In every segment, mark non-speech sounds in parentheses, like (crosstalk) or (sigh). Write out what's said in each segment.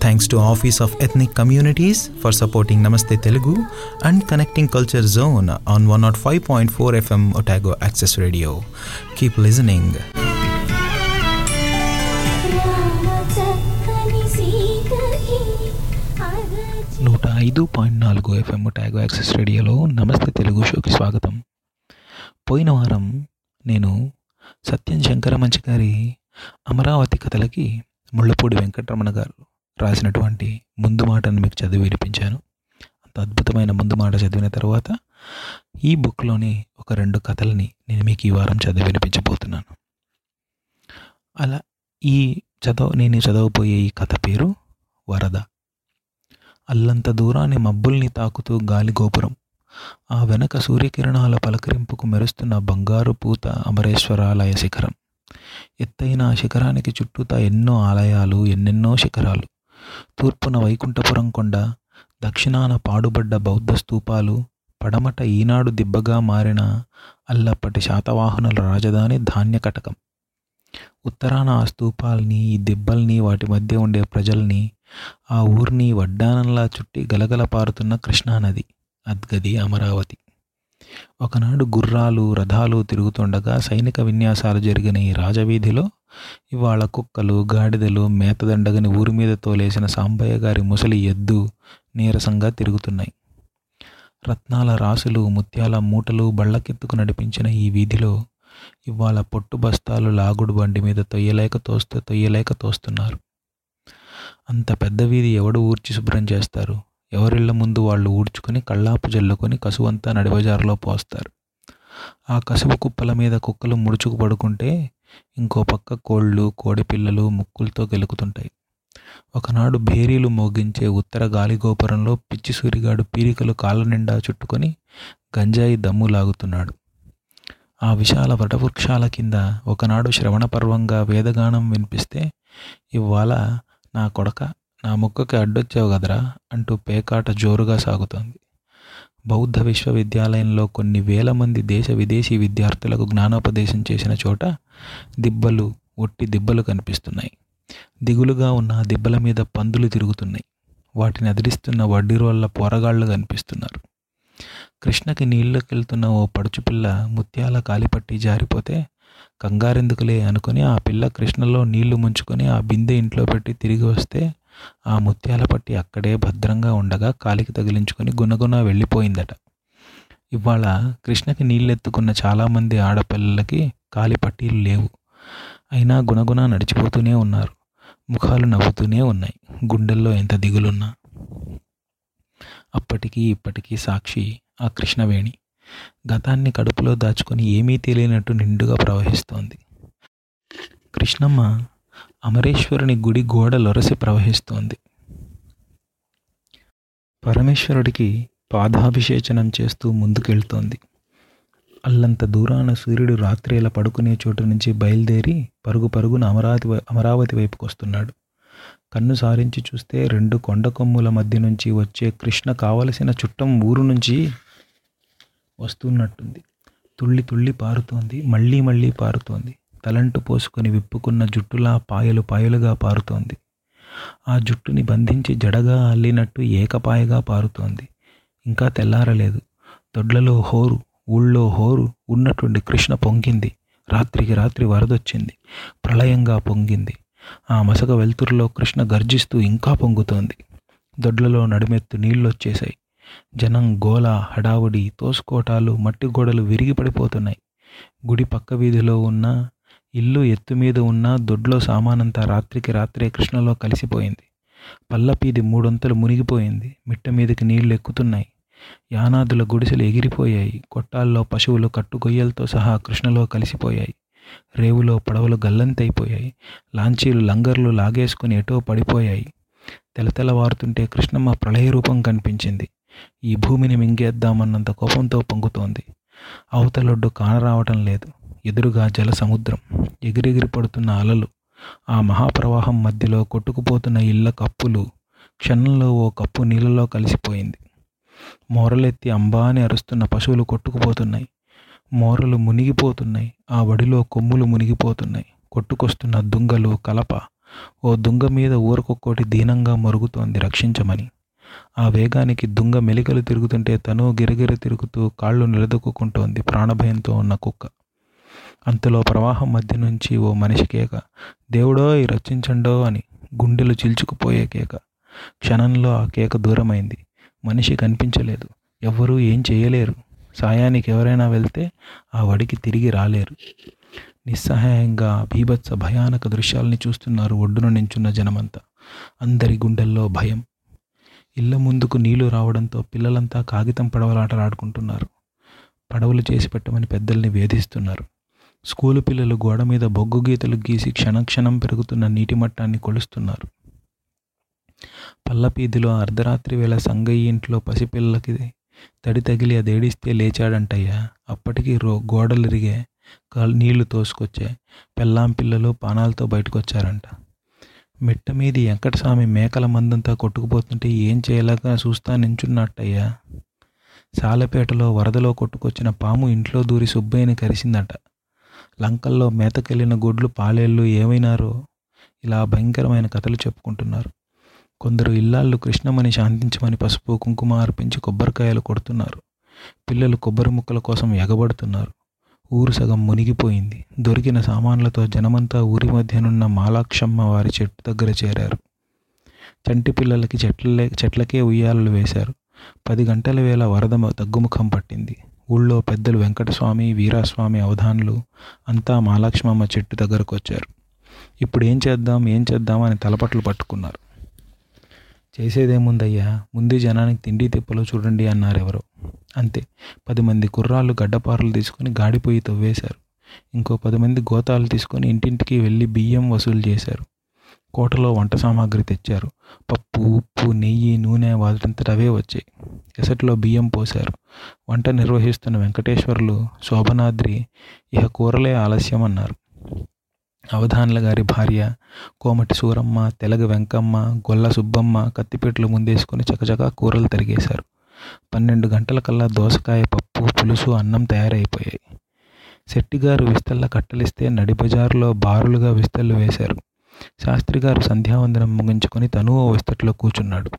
Thanks to office of ethnic communities for supporting Namaste Telugu and connecting culture zone on one not five point four FM Otago access radio keep listening నూట ఐదు point నాలుగు FM Otago access రేడియోలో నమస్తే తెలుగు షోకి స్వాగతం. పోయిన వారం నేను సత్యం శంకర మంచి గారి అమరావతి కథలకి ముళ్ళపూడి వెంకటరమణ గారు రాసినటువంటి ముందు మాటను మీకు చదివి వినిపించాను. అంత అద్భుతమైన ముందు మాట చదివిన తర్వాత ఈ బుక్లోని ఒక రెండు కథలని నేను మీకు ఈ వారం చదివి వినిపించబోతున్నాను. అలా ఈ చదవ నేను చదవబోయే ఈ కథ పేరు వరద. అల్లంత దూరాన్ని మబ్బుల్ని తాకుతూ గాలి గోపురం. ఆ వెనక సూర్యకిరణాల పలకరింపుకు మెరుస్తున్న బంగారు పూత అమరేశ్వరాలయ శిఖరం. ఎత్తైన ఆ శిఖరానికి చుట్టూతా ఎన్నో ఆలయాలు ఎన్నెన్నో శిఖరాలు. తూర్పున వైకుంఠపురం కొండ దక్షిణాన పాడుబడ్డ బౌద్ధ స్తూపాలు పడమట ఈనాడు దిబ్బగా మారిన అల్లప్పటి శాతవాహనుల రాజధాని ధాన్యకటకం ఉత్తరాన ఆ స్థూపాల్ని ఈ దిబ్బల్ని వాటి మధ్య ఉండే ప్రజల్ని ఆ ఊరిని వడ్డానంలా చుట్టి గలగల పారుతున్న కృష్ణానది అద్గది అమరావతి. ఒకనాడు గుర్రాలు రథాలు తిరుగుతుండగా సైనిక విన్యాసాలు జరిగిన ఈ రాజవీధిలో ఇవాళ కుక్కలు గాడిదలు మేతదండగని ఊరి మీద తోలేసిన సాంబయ్య గారి ముసలి ఎద్దు నీరసంగా తిరుగుతున్నాయి. రత్నాల రాసులు ముత్యాల మూటలు బళ్ళకెత్తుకు నడిపించిన ఈ వీధిలో ఇవాళ పొట్టు బస్తాలు లాగుడు బండి మీద తొయ్యలేక తోస్తూ తొయ్యలేక తోస్తున్నారు. అంత పెద్ద వీధి ఎవడు ఊడ్చి శుభ్రం చేస్తారు? ఎవరిళ్ళ ముందు వాళ్ళు ఊడ్చుకొని కళ్ళాపు జల్లుకొని కసువంతా నడిబజారులో పోస్తారు. ఆ కసువు కుప్పల మీద కుక్కలు ముడుచుకు పడుకుంటే ఇంకో పక్క కోళ్ళు కోడిపిల్లలు ముక్కులతో గెలుకుతుంటాయి. ఒకనాడు భేరీలు మోగించే ఉత్తర గాలిగోపురంలో పిచ్చి సూరిగాడు పీరికలు కాళ్ళ నిండా చుట్టుకొని గంజాయి దమ్ము లాగుతున్నాడు. ఆ విశాల వటవృక్షాల కింద ఒకనాడు శ్రవణ పర్వంగా వేదగానం వినిపిస్తే ఇవాళ నా కొడక నా ముక్కకి అడ్డొచ్చావు కదరా అంటూ పేకాట జోరుగా సాగుతోంది. బౌద్ధ విశ్వవిద్యాలయంలో కొన్ని వేల మంది దేశ విదేశీ విద్యార్థులకు జ్ఞానోపదేశం చేసిన చోట దిబ్బలు ఒట్టి దిబ్బలు కనిపిస్తున్నాయి. దిగులుగా ఉన్న దిబ్బల మీద పందులు తిరుగుతున్నాయి. వాటిని అదిరిస్తున్న వడ్డీరోళ్ళ పోరగాళ్ళు కనిపిస్తున్నారు. కృష్ణకి నీళ్ళకెళ్తున్న ఓ పడుచుపిల్ల ముత్యాల కాలిపట్టి జారిపోతే కంగారెందుకులే అనుకుని ఆ పిల్ల కృష్ణలో నీళ్ళు ముంచుకొని ఆ బిందె ఇంట్లో పెట్టి తిరిగి వస్తే ఆ ముత్యాల పట్టి అక్కడే భద్రంగా ఉండగా కాలికి తగిలించుకొని గునగున వెళ్ళిపోయిందట. ఇవాళ కృష్ణకి నీళ్ళెత్తుకున్న చాలామంది ఆడపిల్లలకి కాలి పట్టీలు లేవు. అయినా గుణగుణ నడిచిపోతూనే ఉన్నారు. ముఖాలు నవ్వుతూనే ఉన్నాయి. గుండెల్లో ఎంత దిగులున్నా? అప్పటికీ ఇప్పటికీ సాక్షి ఆ కృష్ణవేణి. గతాన్ని కడుపులో దాచుకొని ఏమీ తెలియనట్టు నిండుగా ప్రవహిస్తోంది. కృష్ణమ్మ అమరేశ్వరుని గుడి గోడ లొరసి ప్రవహిస్తోంది. పరమేశ్వరుడికి పాదాభిషేచనం చేస్తూ ముందుకెళ్తోంది. అల్లంత దూరాన సూర్యుడు రాత్రిలా పడుకునే చోటు నుంచి బయలుదేరి పరుగు పరుగున అమరావతి అమరావతి వైపుకు వస్తున్నాడు కన్ను సారించి చూస్తే రెండు కొండ కొమ్ముల మధ్య నుంచి వచ్చే కృష్ణ కావలసిన చుట్టం ఊరు నుంచి వస్తున్నట్టుంది. తుళ్ళి తుళ్ళి పారుతోంది మళ్ళీ మళ్ళీ పారుతోంది. తలంటు పోసుకొని విప్పుకున్న జుట్టులా పాయలు పాయలుగా పారుతోంది. ఆ జుట్టుని బంధించి జడగా అల్లినట్టు ఏకపాయగా పారుతోంది. ఇంకా తెల్లారలేదు. దొడ్లలో హోరు ఊళ్ళో హోరు ఉన్నటువంటి కృష్ణ పొంగింది. రాత్రికి రాత్రి వరదొచ్చింది. ప్రళయంగా పొంగింది. ఆ మసక వెలుతురులో కృష్ణ గర్జిస్తూ ఇంకా పొంగుతోంది. దొడ్లలో నడుమెత్తు నీళ్ళొచ్చేశాయి. జనం గోల హడావుడి తోసుకోటాలు మట్టి గోడలు విరిగి పడిపోతున్నాయి. గుడి పక్క వీధిలో ఉన్న ఇల్లు ఎత్తు మీద ఉన్న దొడ్లో సామానంతా రాత్రికి రాత్రే కృష్ణలో కలిసిపోయింది. పల్లపీది మూడొంతలు మునిగిపోయింది. మిట్ట మీదకి నీళ్ళు ఎక్కుతున్నాయి యానాదుల గుడిసెలు ఎగిరిపోయాయి. కొట్టాల్లో పశువులు కట్టుగొయ్యలతో సహా కృష్ణలో కలిసిపోయాయి. రేవులో పడవలు గల్లంతైపోయాయి లాంచీలు లంగర్లు లాగేసుకుని ఎటో పడిపోయాయి. తెలతెలవారుతుంటే కృష్ణమ్మ ప్రళయ రూపం కనిపించింది. ఈ భూమిని మింగేద్దామన్నంత కోపంతో పొంగుతోంది. అవతలొడ్డు కానరావటం లేదు. ఎదురుగా జల సముద్రం ఎగిరెగిరి పడుతున్న అలలు. ఆ మహాప్రవాహం మధ్యలో కొట్టుకుపోతున్న ఇళ్ళ కప్పులు. క్షణంలో ఓ కప్పు నీళ్ళలో కలిసిపోయింది. మోరలెత్తి అంబా అని అరుస్తున్న పశువులు కొట్టుకుపోతున్నాయి. మోరలు మునిగిపోతున్నాయి. ఆ వడిలో కొమ్ములు మునిగిపోతున్నాయి. కొట్టుకొస్తున్న దుంగలు కలప. ఓ దుంగ మీద ఊరకొక్కోటి దీనంగా మరుగుతోంది రక్షించమని. ఆ వేగానికి దుంగ మెలికలు తిరుగుతుంటే తను గిరగిర తిరుగుతూ కాళ్ళు నిలదొక్కుంటోంది ప్రాణభయంతో ఉన్న కుక్క. అంతలో ప్రవాహం మధ్య నుంచి ఓ మనిషి కేక. దేవుడో ఈ రక్షించండో అని గుండెలు చిల్చుకుపోయే కేక. క్షణంలో ఆ కేక దూరమైంది. మనిషి కనిపించలేదు. ఎవ్వరూ ఏం చేయలేరు. సాయానికి ఎవరైనా వెళ్తే ఆ వడికి తిరిగి రాలేరు. నిస్సహాయంగా భీభత్స భయానక దృశ్యాల్ని చూస్తున్నారు ఒడ్డున నించున్న జనమంతా. అందరి గుండెల్లో భయం. ఇళ్ళ ముందుకు నీళ్ళు రావడంతో పిల్లలంతా కాగితం పడవలాటలాడుకుంటున్నారు. పడవలు చేసి పెట్టమని పెద్దల్ని వేధిస్తున్నారు. స్కూలు పిల్లలు గోడ మీద బొగ్గు గీతలు గీసి క్షణక్షణం పెరుగుతున్న నీటి మట్టాన్ని కొలుస్తున్నారు. పల్లపీదిలో అర్ధరాత్రి వేళ సంగయ్య ఇంట్లో పసిపిల్లకి తడి తగిలి అదేడిస్తే లేచాడంటయ్యా. అప్పటికి రో గోడలిరిగే కాళ్ళు నీళ్ళు తోసుకొచ్చే పెళ్ళాం పిల్లలు పానాలతో బయటకొచ్చారంట. మిట్ట మీది వెంకటస్వామి మేకల మందంతా కొట్టుకుపోతుంటే ఏం చేయలేక చూస్తా నించున్నట్టయ్యా. సాలపేటలో వరదలో కొట్టుకొచ్చిన పాము ఇంట్లో దూరి సుబ్బయ్యని కరిసిందట. లంకల్లో మేతకెళ్ళిన గొడ్లు పాలేళ్ళు ఏమైనారో ఇలా భయంకరమైన కథలు చెప్పుకుంటున్నారు. కొందరు ఇల్లాళ్ళు కృష్ణమని శాంతించమని పసుపు కుంకుమ అర్పించి కొబ్బరికాయలు కొడుతున్నారు. పిల్లలు కొబ్బరి ముక్కల కోసం ఎగబడుతున్నారు. ఊరు సగం మునిగిపోయింది. దొరికిన సామాన్లతో జనమంతా ఊరి మధ్యనున్న మాలాక్షమ్మ వారి చెట్టు దగ్గర చేరారు. చంటి పిల్లలకి చెట్లలే చెట్లకే ఉయ్యాలలు వేశారు. పది గంటల వేళ వరద తగ్గుముఖం పట్టింది. ఊళ్ళో పెద్దలు వెంకటస్వామి వీరాస్వామి అవధానులు అంతా మాలాక్షమమ్మ చెట్టు దగ్గరకు వచ్చారు. ఇప్పుడు ఏం చేద్దాం ఏం చేద్దాం అని తలపట్లు పట్టుకున్నారు. చేసేదేముందయ్యా? ముందు జనానికి తిండి తిప్పలో చూడండి అన్నారెవరో. అంతే. పది మంది కుర్రాళ్ళు గడ్డపారలు తీసుకొని గాడిపోయి తవ్వేశారు. ఇంకో పది మంది గోతాలు తీసుకొని ఇంటింటికి వెళ్ళి బియ్యం వసూలు చేశారు. కోటలో వంట సామాగ్రి తెచ్చారు. పప్పు ఉప్పు నెయ్యి నూనె వాటింతట అవే వచ్చాయి. ఎసట్లో బియ్యం పోశారు. వంట నిర్వహిస్తున్న వెంకటేశ్వర్లు శోభనాద్రి ఇహ కూరలే ఆలస్యం అన్నారు అవధాన్ల గారి భార్య కోమటి సూరమ్మ తెలగ వెంకమ్మ గొల్ల సుబ్బమ్మ కత్తిపీటలు ముందేసుకొని చకచకా కూరలు తరిగేశారు. పన్నెండు గంటల కల్లా దోసకాయ పప్పు పులుసు అన్నం తయారైపోయాయి. శెట్టిగారు విస్తళ్ళ కట్టలిస్తే నడిబజారులో బారులుగా విస్తళ్ళు వేశారు. శాస్త్రి గారు సంధ్యావందనం ముగించుకొని తను ఓ విస్తట్లో కూర్చున్నాడు.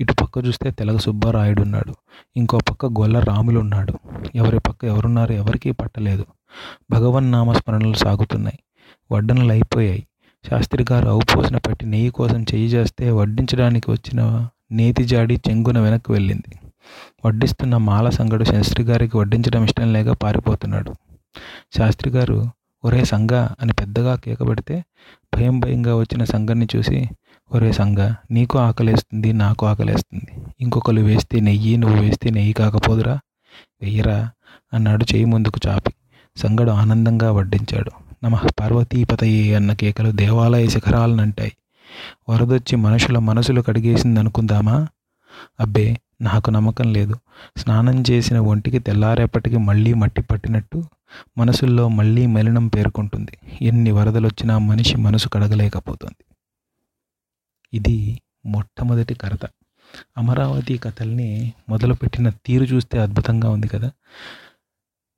ఇటు పక్క చూస్తే తెలగ సుబ్బారాయుడు ఉన్నాడు ఇంకో పక్క గొల్ల రాములు ఉన్నాడు ఎవరి పక్క ఎవరున్నారో ఎవరికీ పట్టలేదు. భగవన్ నామస్మరణలు సాగుతున్నాయి. వడ్డనలు అయిపోయాయి శాస్త్రి గారు అవుపోసిన పట్టి నెయ్యి కోసం చెయ్యి చేస్తే వడ్డించడానికి వచ్చిన నేతి జాడి చెంగున వెనక్కి వెళ్ళింది. వడ్డిస్తున్న మాల సంగడు శాస్త్రి గారికి వడ్డించడం ఇష్టం లేక పారిపోతున్నాడు. శాస్త్రి గారు ఒరే సంగ అని పెద్దగా కేకబెడితే భయం భయంగా వచ్చిన సంగన్ని చూసి ఒరే సంగ నీకు ఆకలేస్తుంది నాకు ఆకలేస్తుంది. ఇంకొకరు వేస్తే నెయ్యి నువ్వు వేస్తే నెయ్యి కాకపోదురా? వెయ్యరా? అన్నాడు చేయి ముందుకు చాపి. సంగడు ఆనందంగా వడ్డించాడు. నమ పార్వతీపతయే అన్న కేకలు దేవాలయ శిఖరాలనంటాయి. వరదొచ్చి మనుషుల మనసులు కడిగేసింది అనుకుందామా అబ్బే నాకు నమ్మకం లేదు. స్నానం చేసిన ఒంటికి తెల్లారేపటికి మళ్ళీ మట్టి పట్టినట్టు మనసుల్లో మళ్ళీ మలినం పేర్కొంటుంది. ఎన్ని వరదలొచ్చినా మనిషి మనసు కడగలేకపోతుంది. ఇది మొట్టమొదటి కథ అమరావతి కథల్ని మొదలుపెట్టిన తీరు చూస్తే అద్భుతంగా ఉంది కదా?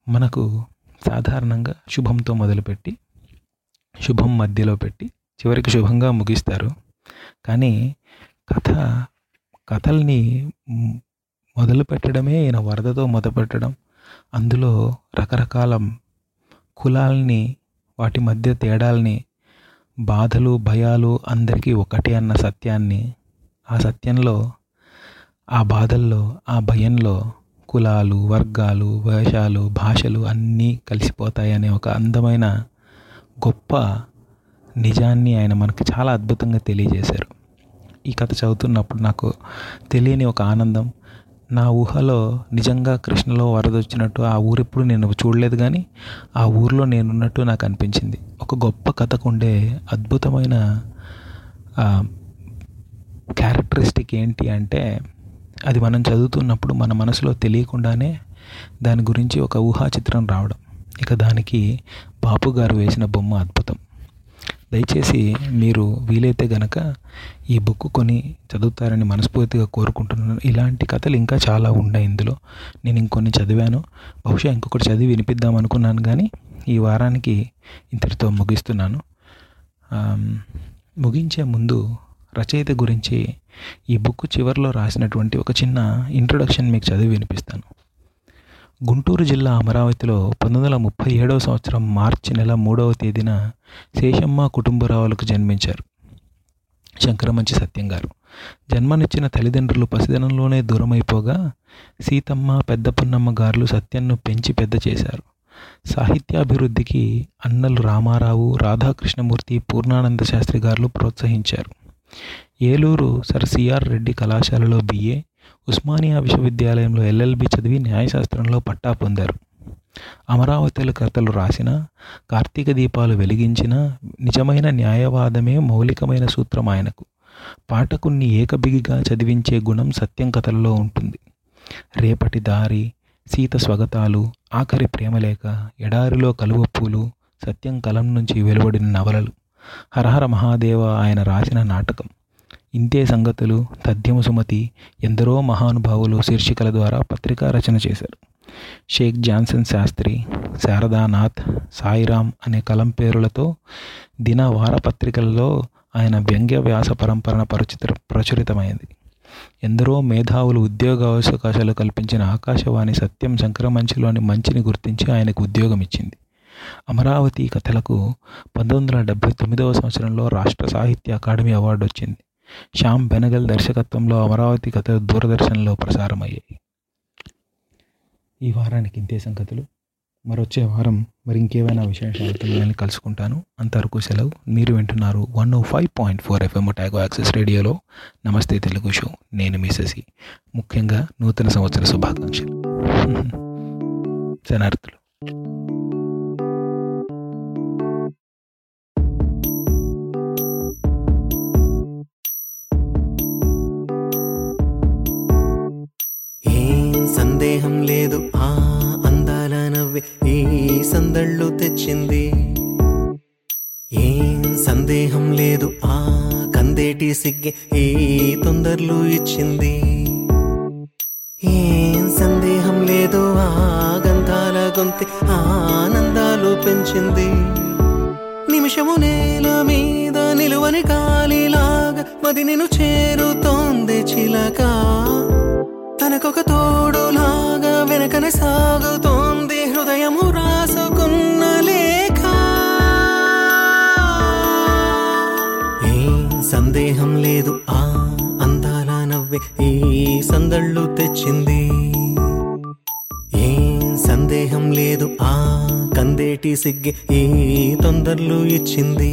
మనకు సాధారణంగా శుభంతో మొదలుపెట్టి శుభం మధ్యలో పెట్టి చివరికి శుభంగా ముగిస్తారు. కానీ కథ కథల్ని మొదలుపెట్టడమే మొదలు పెట్టడమే ఈయన వరదతో మొదలుపెట్టడం. అందులో రకరకాల కులాల్ని వాటి మధ్య తేడాల్ని బాధలు భయాలు అందరికీ ఒకటే అన్న సత్యాన్ని ఆ సత్యంలో ఆ బాధల్లో ఆ భయంలో కులాలు వర్గాలు వేషాలు భాషలు అన్నీ కలిసిపోతాయనే ఒక అందమైన గొప్ప నిజాన్ని ఆయన మనకి చాలా అద్భుతంగా తెలియజేశారు. ఈ కథ చదువుతున్నప్పుడు నాకు తెలియని ఒక ఆనందం. నా ఊహలో నిజంగా కృష్ణలో వరద వచ్చినట్టు ఆ ఊరెప్పుడు నేను చూడలేదు కానీ ఆ ఊర్లో నేనున్నట్టు నాకు అనిపించింది. ఒక గొప్ప కథకు ఉండే అద్భుతమైన క్యారెక్టరిస్టిక్ ఏంటి అంటే అది మనం చదువుతున్నప్పుడు మన మనసులో తెలియకుండానే దాని గురించి ఒక ఊహా చిత్రం రావడం. ఇక దానికి బాపు గారు వేసిన బొమ్మ అద్భుతం. దయచేసి మీరు వీలైతే గనక ఈ బుక్ కొని చదువుతారని మనస్ఫూర్తిగా కోరుకుంటున్నాను. ఇలాంటి కథలు ఇంకా చాలా ఉన్నాయి ఇందులో. నేను ఇంకొన్ని చదివాను. బహుశా ఇంకొకటి చదివి వినిపిద్దాం అనుకున్నాను కానీ ఈ వారానికి ఇంతటితో ముగిస్తున్నాను. ముగించే ముందు రచయిత గురించి ఈ బుక్ చివరిలో రాసినటువంటి ఒక చిన్న ఇంట్రొడక్షన్ మీకు చదివి వినిపిస్తాను. గుంటూరు జిల్లా అమరావతిలో పంతొమ్మిది వందల ముప్పై ఏడవ సంవత్సరం మార్చి నెల మూడవ తేదీన శేషమ్మ కుటుంబరావులకు జన్మించారు. శంకరమంచి సత్యం గారు. జన్మనిచ్చిన తల్లిదండ్రులు పసిదనంలోనే దూరమైపోగా సీతమ్మ పెద్ద పున్నమ్మ గారులు సత్యంను పెంచి పెద్ద చేశారు. సాహిత్యాభివృద్ధికి అన్నలు రామారావు రాధాకృష్ణమూర్తి పూర్ణానంద శాస్త్రి గారు ప్రోత్సహించారు. ఏలూరు సర్ సిఆర్ రెడ్డి కళాశాలలో బిఏ ఉస్మానియా విశ్వవిద్యాలయంలో ఎల్ఎల్బి చదివి న్యాయశాస్త్రంలో పట్టా పొందారు. అమరావతిలో కథలు రాసిన కార్తీక దీపాలు వెలిగించిన నిజమైన న్యాయవాదమే మౌలికమైన సూత్రం ఆయనకు. పాఠకుణ్ణి ఏకబిగిగా చదివించే గుణం సత్యం కథలలో ఉంటుంది. రేపటి దారి సీత స్వగతాలు ఆఖరి ప్రేమలేఖ ఎడారిలో కలువ పూలు సత్యం కలం నుంచి వెలువడిన నవలలు. హరహర మహాదేవ ఆయన రాసిన నాటకం. ఇంతే సంగతులు తథ్యము సుమతి ఎందరో మహానుభావులు శీర్షికల ద్వారా పత్రికా రచన చేశారు. షేక్ జాన్సన్ శాస్త్రి శారదానాథ్ సాయిరామ్ అనే కలం పేరులతో దిన వారపత్రికలలో ఆయన వ్యంగ్య వ్యాస పరంపరన పరచిత ప్రచురితమైంది. ఎందరో మేధావులు ఉద్యోగ అవకాశాలు కల్పించిన ఆకాశవాణి సత్యం శంకరమంచిలోని మంచిని గుర్తించి ఆయనకు ఉద్యోగం ఇచ్చింది అమరావతి కథలకు పంతొమ్మిది వందల డెబ్భై తొమ్మిదవ సంవత్సరంలో రాష్ట్ర సాహిత్య అకాడమీ అవార్డు వచ్చింది శ్యామ్ బెనగల్ దర్శకత్వంలో అమరావతి కథ దూరదర్శన్లో ప్రసారమయ్యాయి. ఈ వారానికి ఇంతే సంగతులు. మరొచ్చే వారం మరి ఇంకేమైనా విశేషాలతో మిమ్మల్ని కలుసుకుంటాను. అంతవరకు సెలవు. మీరు వింటున్నారు one O five point four FM Otago access రేడియోలో. నమస్తే తెలుగు షో. నేను మీ శశి. ముఖ్యంగా నూతన సంవత్సర శుభాకాంక్షలు. (laughs) శనార్థులు సందళ్ళు తెచ్చింది. ఏం సందేహం లేదు ఆ కందేటి సిగ్గే ఏ తొందరలు ఇచ్చింది. ఏం సందేహం లేదు ఆ గంధాల గొంతి ఆనందాలు పెంచింది. నిమిషము నేల మీద నిలువని కాలిలాగా మది నేను చేరుతోంది చిలక. తనకొక తోడులాగా వెనకనే సాగుతోంది హృదయము రా సందేహం లేదు. ఆ అందాల నవ్వే ఈ సందళ్ళు తెచ్చింది. ఏం సందేహం లేదు. ఆ కందేటి సిగ్గే ఈ తొందరలు ఇచ్చింది.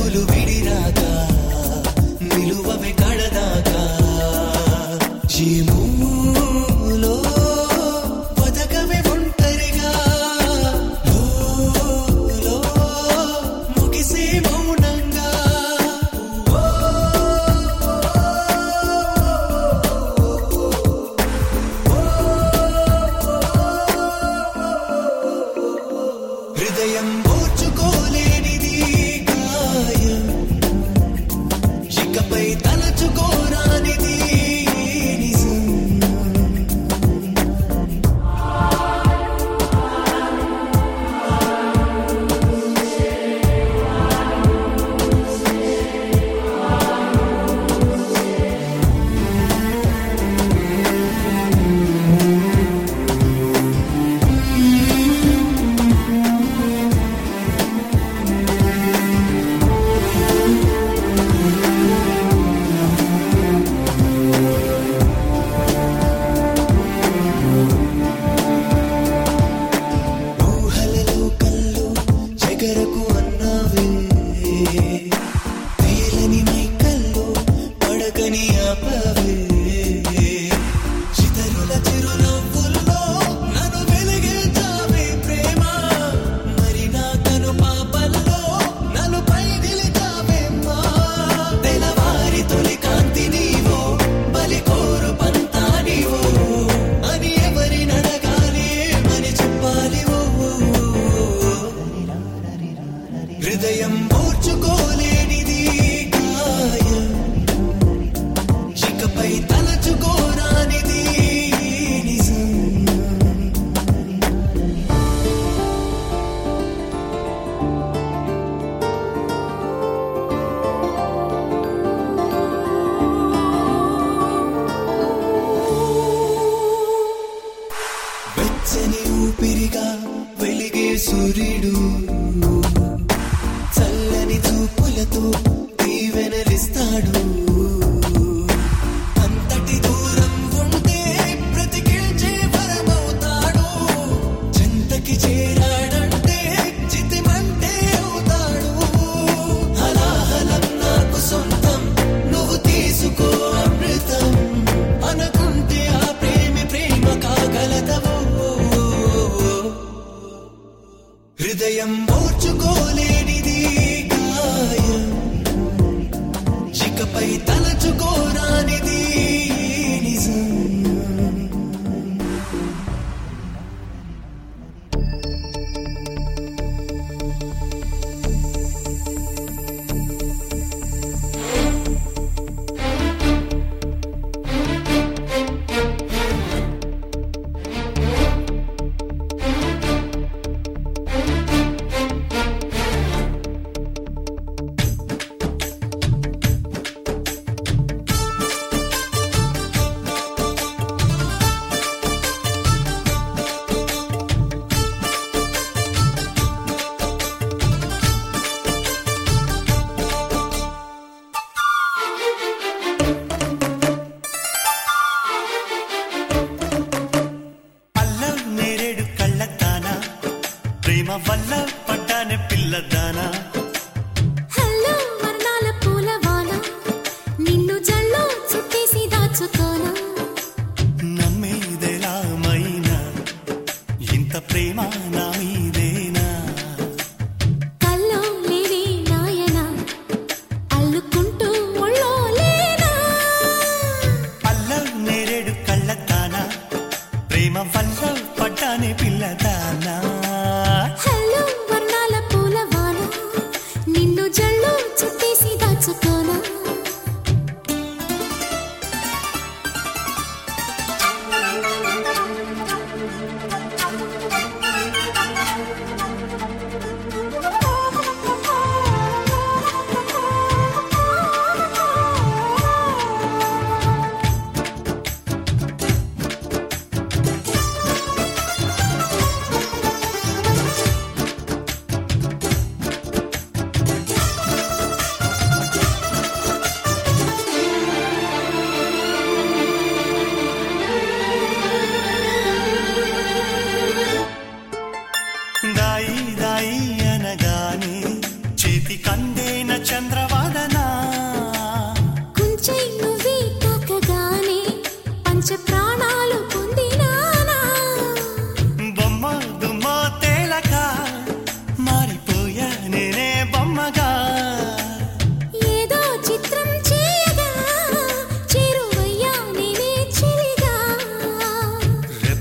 నవ్వులు విడిరాక నిలువవి కడదాకా జీవ పెనలిస్తాడు అంతటి దూరం ఉంటే బ్రతికించే వరమవుతాడు. చింతకి చేరాడంటే చితిమంటే అవుతాడు. హలాహలం నాకు సొంతం నువ్వు తీసుకో అమృతం. అనుకుంటే ఆ ప్రేమి ప్రేమ కాగలదవు. హృదయం మోర్చుకోలేడు paitana.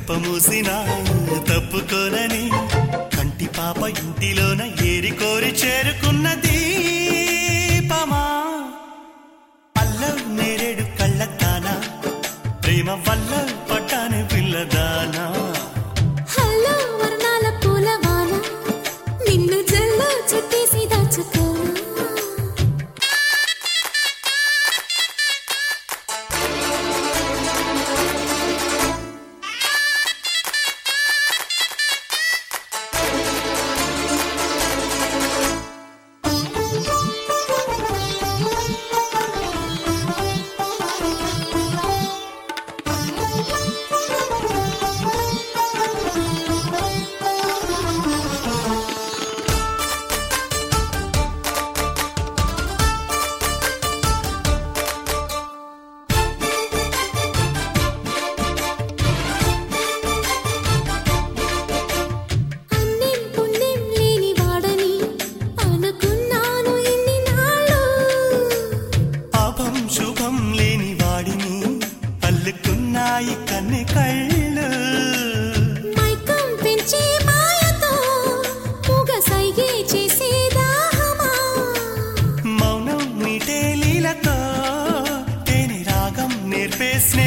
రెప్పమూసిన తప్పుకోనని కంటి పాప ఇంటిలోన ఏరి కోరి చేరుకున్నది. इसने